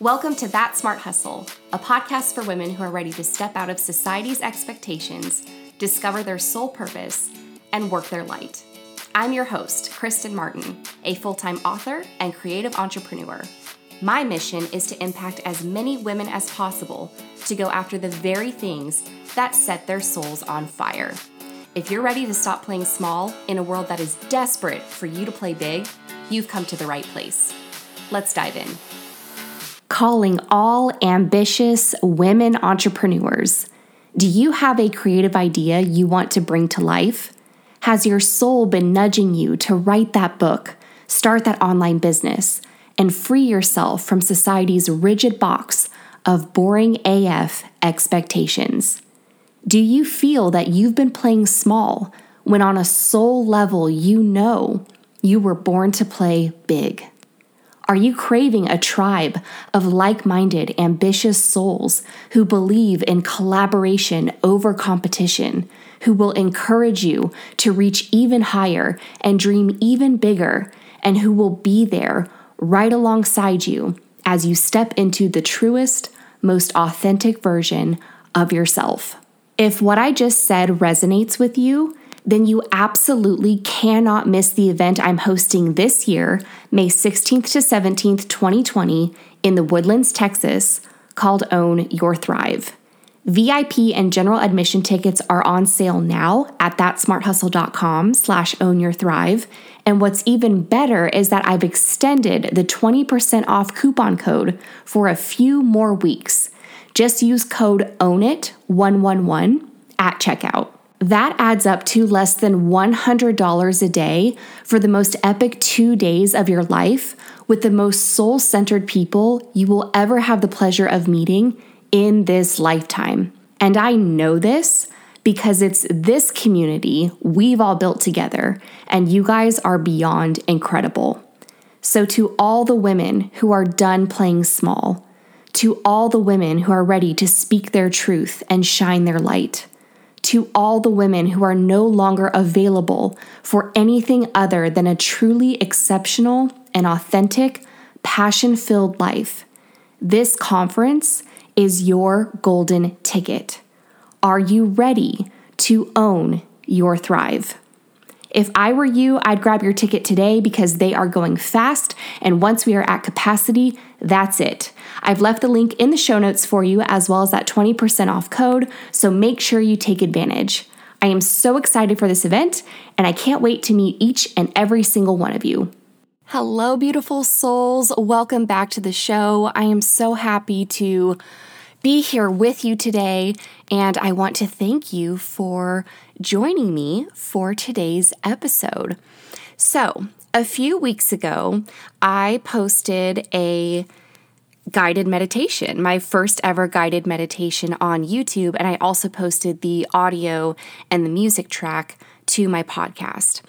Welcome to That Smart Hustle, a podcast for women who are ready to step out of society's expectations, discover their sole purpose, and work their light. I'm your host, Kristen Martin, a full time author and creative entrepreneur. My mission is to impact as many women as possible to go after the very things that set their souls on fire. If you're ready to stop playing small in a world that is desperate for you to play big, you've come to the right place. Let's dive in. Calling all ambitious women entrepreneurs. Do you have a creative idea you want to bring to life? Has your soul been nudging you to write that book, start that online business, and free yourself from society's rigid box of boring AF expectations? Do you feel that you've been playing small when on a soul level you know you were born to play big? Are you craving a tribe of like minded, ambitious souls who believe in collaboration over competition, who will encourage you to reach even higher and dream even bigger, and who will be there right alongside you as you step into the truest, most authentic version of yourself? If what I just said resonates with you, then you absolutely cannot miss the event I'm hosting this year, May 16th to 17th, 2020, in the Woodlands, Texas, called Own Your Thrive. VIP and general admission tickets are on sale now at thatsmarthustle.com slash own your thrive. And what's even better is that I've extended the 20% off coupon code for a few more weeks. Just use code OWNIT111 at checkout. That adds up to less than $100 a day for the most epic two days of your life with the most soul centered people you will ever have the pleasure of meeting in this lifetime. And I know this because it's this community we've all built together, and you guys are beyond incredible. So, to all the women who are done playing small, to all the women who are ready to speak their truth and shine their light, to all the women who are no longer available for anything other than a truly exceptional and authentic, passion filled life. This conference is your golden ticket. Are you ready to own your thrive? If I were you, I'd grab your ticket today because they are going fast. And once we are at capacity, that's it. I've left the link in the show notes for you, as well as that 20% off code. So make sure you take advantage. I am so excited for this event, and I can't wait to meet each and every single one of you. Hello, beautiful souls. Welcome back to the show. I am so happy to be here with you today, and I want to thank you for joining me for today's episode. So, a few weeks ago, I posted a guided meditation, my first ever guided meditation on YouTube, and I also posted the audio and the music track to my podcast.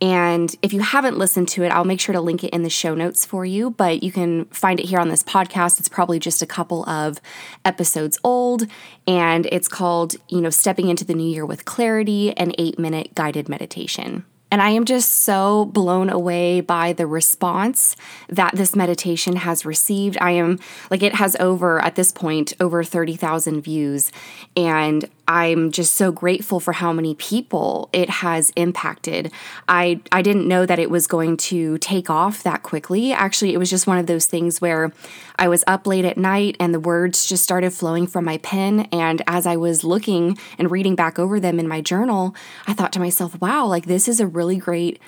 And if you haven't listened to it, I'll make sure to link it in the show notes for you, but you can find it here on this podcast. It's probably just a couple of episodes old, and it's called, you know, Stepping into the New Year with Clarity, an eight minute guided meditation. And I am just so blown away by the response that this meditation has received. I am like, it has over, at this point, over 30,000 views. And I'm just so grateful for how many people it has impacted. I I didn't know that it was going to take off that quickly. Actually, it was just one of those things where I was up late at night and the words just started flowing from my pen and as I was looking and reading back over them in my journal, I thought to myself, "Wow, like this is a really great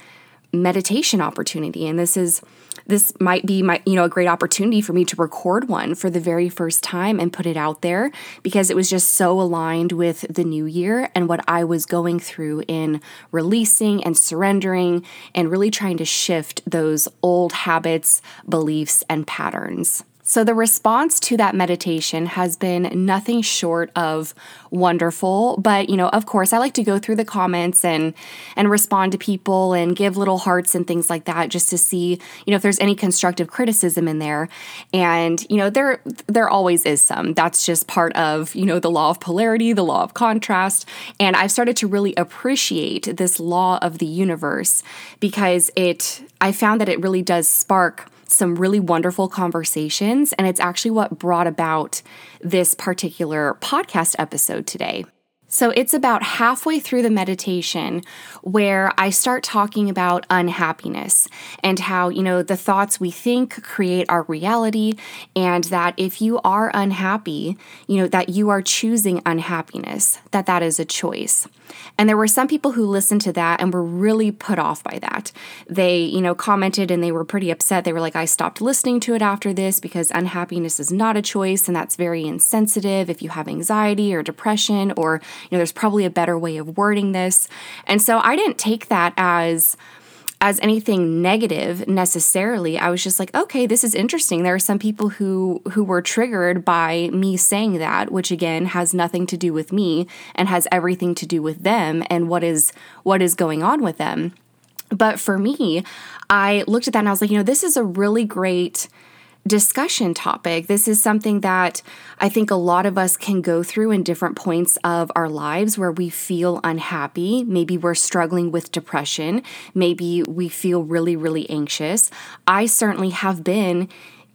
meditation opportunity and this is this might be my you know a great opportunity for me to record one for the very first time and put it out there because it was just so aligned with the new year and what I was going through in releasing and surrendering and really trying to shift those old habits, beliefs and patterns. So, the response to that meditation has been nothing short of wonderful. But, you know, of course, I like to go through the comments and, and respond to people and give little hearts and things like that just to see, you know, if there's any constructive criticism in there. And, you know, there, there always is some. That's just part of, you know, the law of polarity, the law of contrast. And I've started to really appreciate this law of the universe because it, I found that it really does spark some really wonderful conversations. And it's actually what brought about this particular podcast episode today. So it's about halfway through the meditation where I start talking about unhappiness and how, you know, the thoughts we think create our reality, and that if you are unhappy, you know, that you are choosing unhappiness, that that is a choice. And there were some people who listened to that and were really put off by that. They, you know, commented and they were pretty upset. They were like, I stopped listening to it after this because unhappiness is not a choice and that's very insensitive if you have anxiety or depression or you know, there's probably a better way of wording this. And so I didn't take that as as anything negative necessarily. I was just like, okay, this is interesting. There are some people who who were triggered by me saying that, which again has nothing to do with me and has everything to do with them and what is what is going on with them. But for me, I looked at that and I was like, you know, this is a really great discussion topic. This is something that I think a lot of us can go through in different points of our lives where we feel unhappy. Maybe we're struggling with depression. Maybe we feel really, really anxious. I certainly have been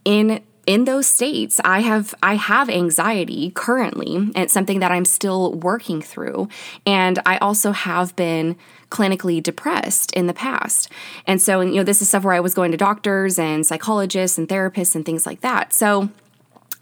in in those states i have i have anxiety currently and it's something that i'm still working through. And i also have been clinically depressed in the past. And so you know this is stuff where i was going to doctors and psychologists and therapists and things like that. So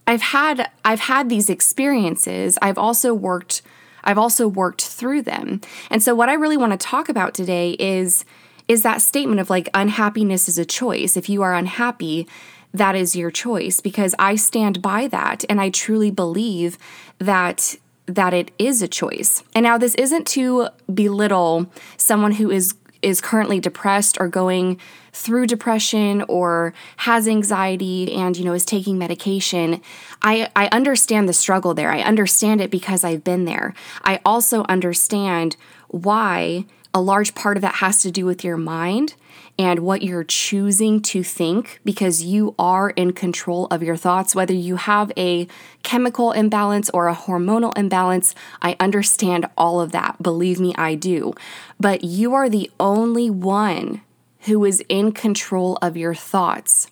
i've had i've had these experiences. I've also worked i've also worked through them. And so what i really want to talk about today is is that statement of like unhappiness is a choice. If you are unhappy that is your choice because I stand by that and I truly believe that that it is a choice. And now this isn't to belittle someone who is is currently depressed or going through depression or has anxiety and you know is taking medication. I i understand the struggle there. I understand it because i've been there. I also understand why a large part of that has to do with your mind and what you're choosing to think because you are in control of your thoughts. Whether you have a chemical imbalance or a hormonal imbalance, I understand all of that. Believe me, I do. But you are the only one who is in control of your thoughts.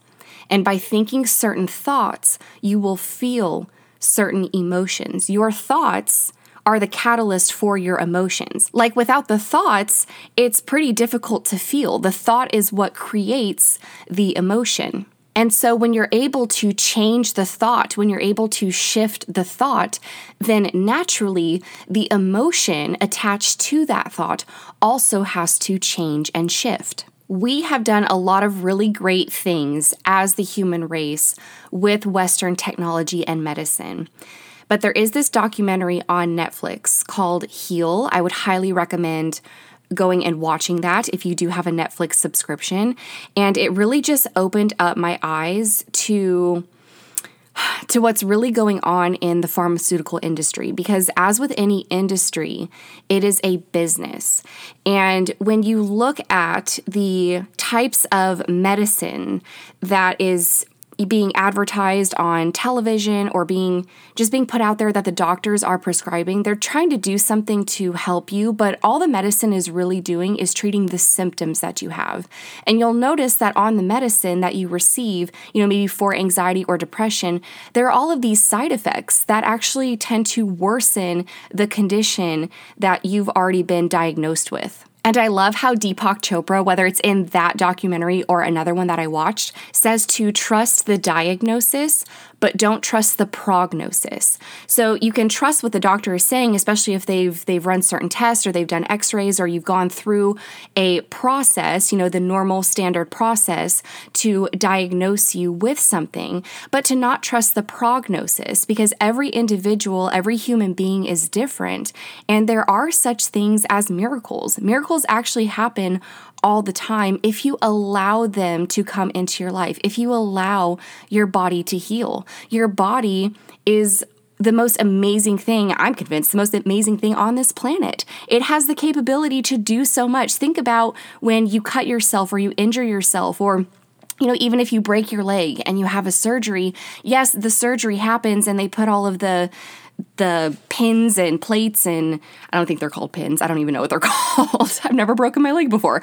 And by thinking certain thoughts, you will feel certain emotions. Your thoughts are the catalyst for your emotions. Like without the thoughts, it's pretty difficult to feel. The thought is what creates the emotion. And so, when you're able to change the thought, when you're able to shift the thought, then naturally the emotion attached to that thought also has to change and shift. We have done a lot of really great things as the human race with Western technology and medicine. But there is this documentary on Netflix called Heal. I would highly recommend going and watching that if you do have a Netflix subscription. And it really just opened up my eyes to to what's really going on in the pharmaceutical industry because as with any industry it is a business and when you look at the types of medicine that is being advertised on television or being just being put out there that the doctors are prescribing. They're trying to do something to help you, but all the medicine is really doing is treating the symptoms that you have. And you'll notice that on the medicine that you receive, you know, maybe for anxiety or depression, there are all of these side effects that actually tend to worsen the condition that you've already been diagnosed with. And I love how Deepak Chopra, whether it's in that documentary or another one that I watched, says to trust the diagnosis but don't trust the prognosis. So you can trust what the doctor is saying, especially if they've they've run certain tests or they've done x-rays or you've gone through a process, you know, the normal standard process to diagnose you with something, but to not trust the prognosis because every individual, every human being is different and there are such things as miracles. Miracles actually happen all the time if you allow them to come into your life, if you allow your body to heal. Your body is the most amazing thing, I'm convinced, the most amazing thing on this planet. It has the capability to do so much. Think about when you cut yourself or you injure yourself or you know, even if you break your leg and you have a surgery, yes, the surgery happens and they put all of the the pins and plates and I don't think they're called pins. I don't even know what they're called. I've never broken my leg before.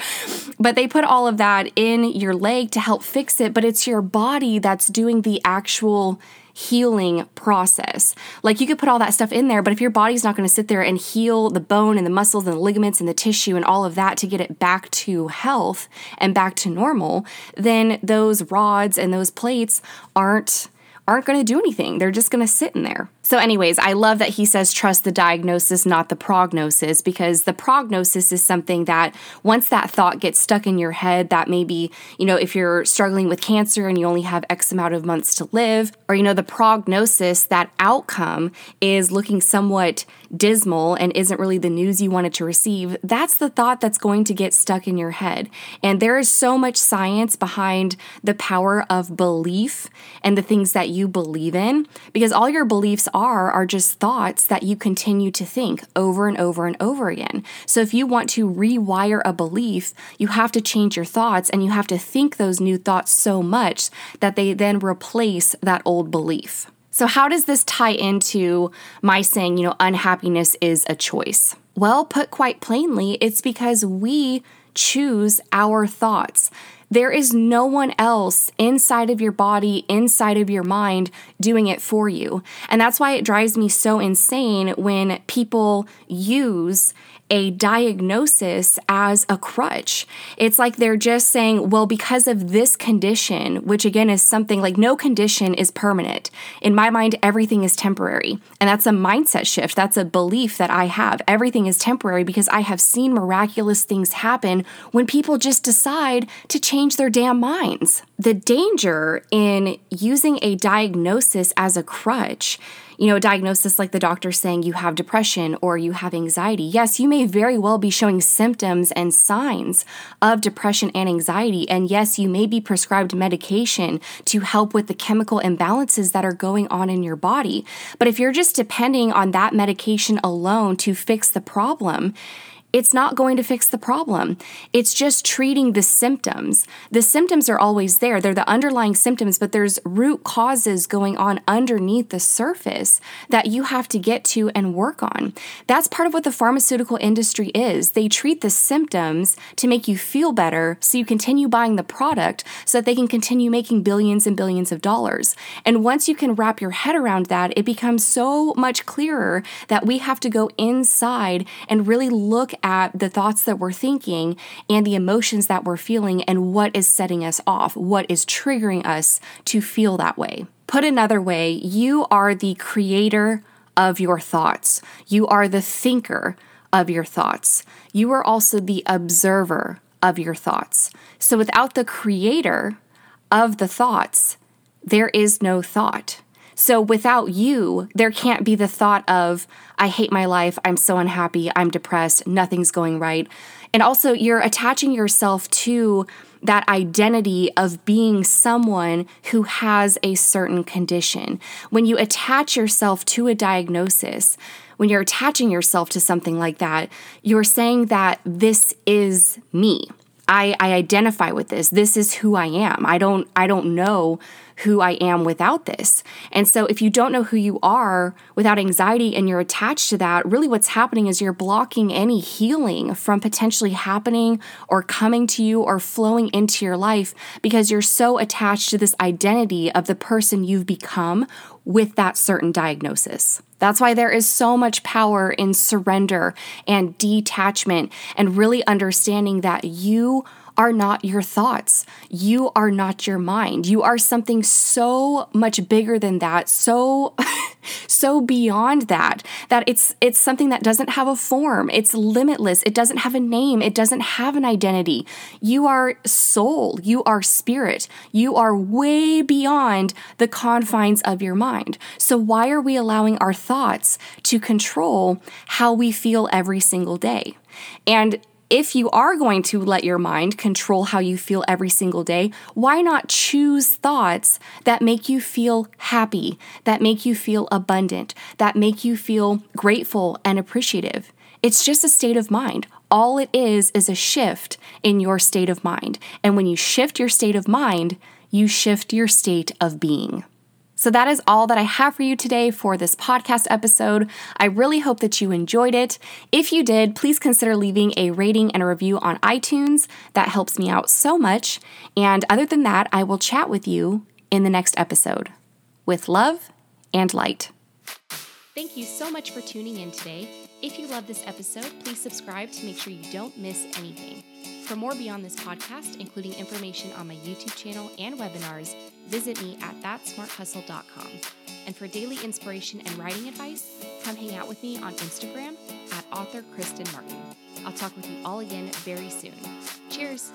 But they put all of that in your leg to help fix it, but it's your body that's doing the actual healing process. Like you could put all that stuff in there, but if your body's not going to sit there and heal the bone and the muscles and the ligaments and the tissue and all of that to get it back to health and back to normal, then those rods and those plates aren't aren't going to do anything. They're just going to sit in there. So, anyways, I love that he says trust the diagnosis, not the prognosis, because the prognosis is something that once that thought gets stuck in your head, that maybe, you know, if you're struggling with cancer and you only have X amount of months to live, or, you know, the prognosis, that outcome is looking somewhat dismal and isn't really the news you wanted to receive, that's the thought that's going to get stuck in your head. And there is so much science behind the power of belief and the things that you believe in, because all your beliefs are are just thoughts that you continue to think over and over and over again. So if you want to rewire a belief, you have to change your thoughts and you have to think those new thoughts so much that they then replace that old belief. So, how does this tie into my saying, you know, unhappiness is a choice? Well, put quite plainly, it's because we choose our thoughts. There is no one else inside of your body, inside of your mind, doing it for you. And that's why it drives me so insane when people use a diagnosis as a crutch. It's like they're just saying, well, because of this condition, which again is something like no condition is permanent. In my mind, everything is temporary. And that's a mindset shift. That's a belief that I have. Everything is temporary because I have seen miraculous things happen when people just decide to change their damn minds. The danger in using a diagnosis as a crutch you know, a diagnosis like the doctor saying you have depression or you have anxiety. Yes, you may very well be showing symptoms and signs of depression and anxiety. And yes, you may be prescribed medication to help with the chemical imbalances that are going on in your body. But if you're just depending on that medication alone to fix the problem, it's not going to fix the problem. It's just treating the symptoms. The symptoms are always there. They're the underlying symptoms, but there's root causes going on underneath the surface that you have to get to and work on. That's part of what the pharmaceutical industry is. They treat the symptoms to make you feel better so you continue buying the product so that they can continue making billions and billions of dollars. And once you can wrap your head around that, it becomes so much clearer that we have to go inside and really look at the thoughts that we're thinking and the emotions that we're feeling and what is setting us off, what is triggering us to feel that way. Put another way, you are the creator of your thoughts, you are the thinker of your thoughts, you are also the observer of your thoughts. So without the creator of the thoughts, there is no thought. So without you, there can't be the thought of, I hate my life, I'm so unhappy, I'm depressed, nothing's going right. And also, you're attaching yourself to that identity of being someone who has a certain condition. When you attach yourself to a diagnosis, when you're attaching yourself to something like that, you're saying that this is me. I, I identify with this. This is who I am. I don't I don't know who I am without this. And so, if you don't know who you are without anxiety and you're attached to that, really what's happening is you're blocking any healing from potentially happening or coming to you or flowing into your life because you're so attached to this identity of the person you've become with that certain diagnosis. That's why there is so much power in surrender and detachment and really understanding that you are not your thoughts. You are not your mind. You are something so much bigger than that, so so beyond that that it's it's something that doesn't have a form. It's limitless. It doesn't have a name. It doesn't have an identity. You are soul. You are spirit. You are way beyond the confines of your mind. So why are we allowing our thoughts to control how we feel every single day? And if you are going to let your mind control how you feel every single day, why not choose thoughts that make you feel happy, that make you feel abundant, that make you feel grateful and appreciative? It's just a state of mind. All it is is a shift in your state of mind. And when you shift your state of mind, you shift your state of being. So, that is all that I have for you today for this podcast episode. I really hope that you enjoyed it. If you did, please consider leaving a rating and a review on iTunes. That helps me out so much. And other than that, I will chat with you in the next episode. With love and light. Thank you so much for tuning in today. If you love this episode, please subscribe to make sure you don't miss anything. For more beyond this podcast, including information on my YouTube channel and webinars, visit me at thatsmarthustle.com. And for daily inspiration and writing advice, come hang out with me on Instagram at author Kristen Martin. I'll talk with you all again very soon. Cheers!